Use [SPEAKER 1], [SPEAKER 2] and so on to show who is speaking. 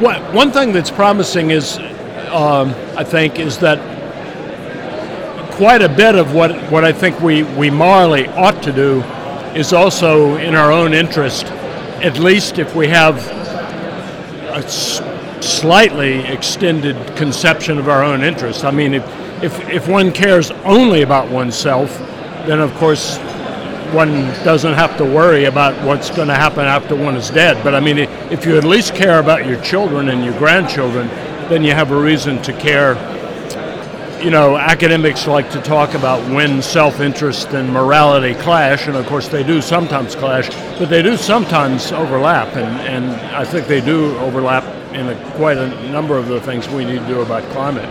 [SPEAKER 1] What, one thing that's promising is, um, I think, is that quite a bit of what, what I think we, we morally ought to do is also in our own interest, at least if we have a s- slightly extended conception of our own interest. I mean, if, if, if one cares only about oneself, then of course one doesn't have to worry about what's going to happen after one is dead. But I mean, if you at least care about your children and your grandchildren, then you have a reason to care. You know, academics like to talk about when self interest and morality clash, and of course they do sometimes clash, but they do sometimes overlap, and, and I think they do overlap in a, quite a number of the things we need to do about climate.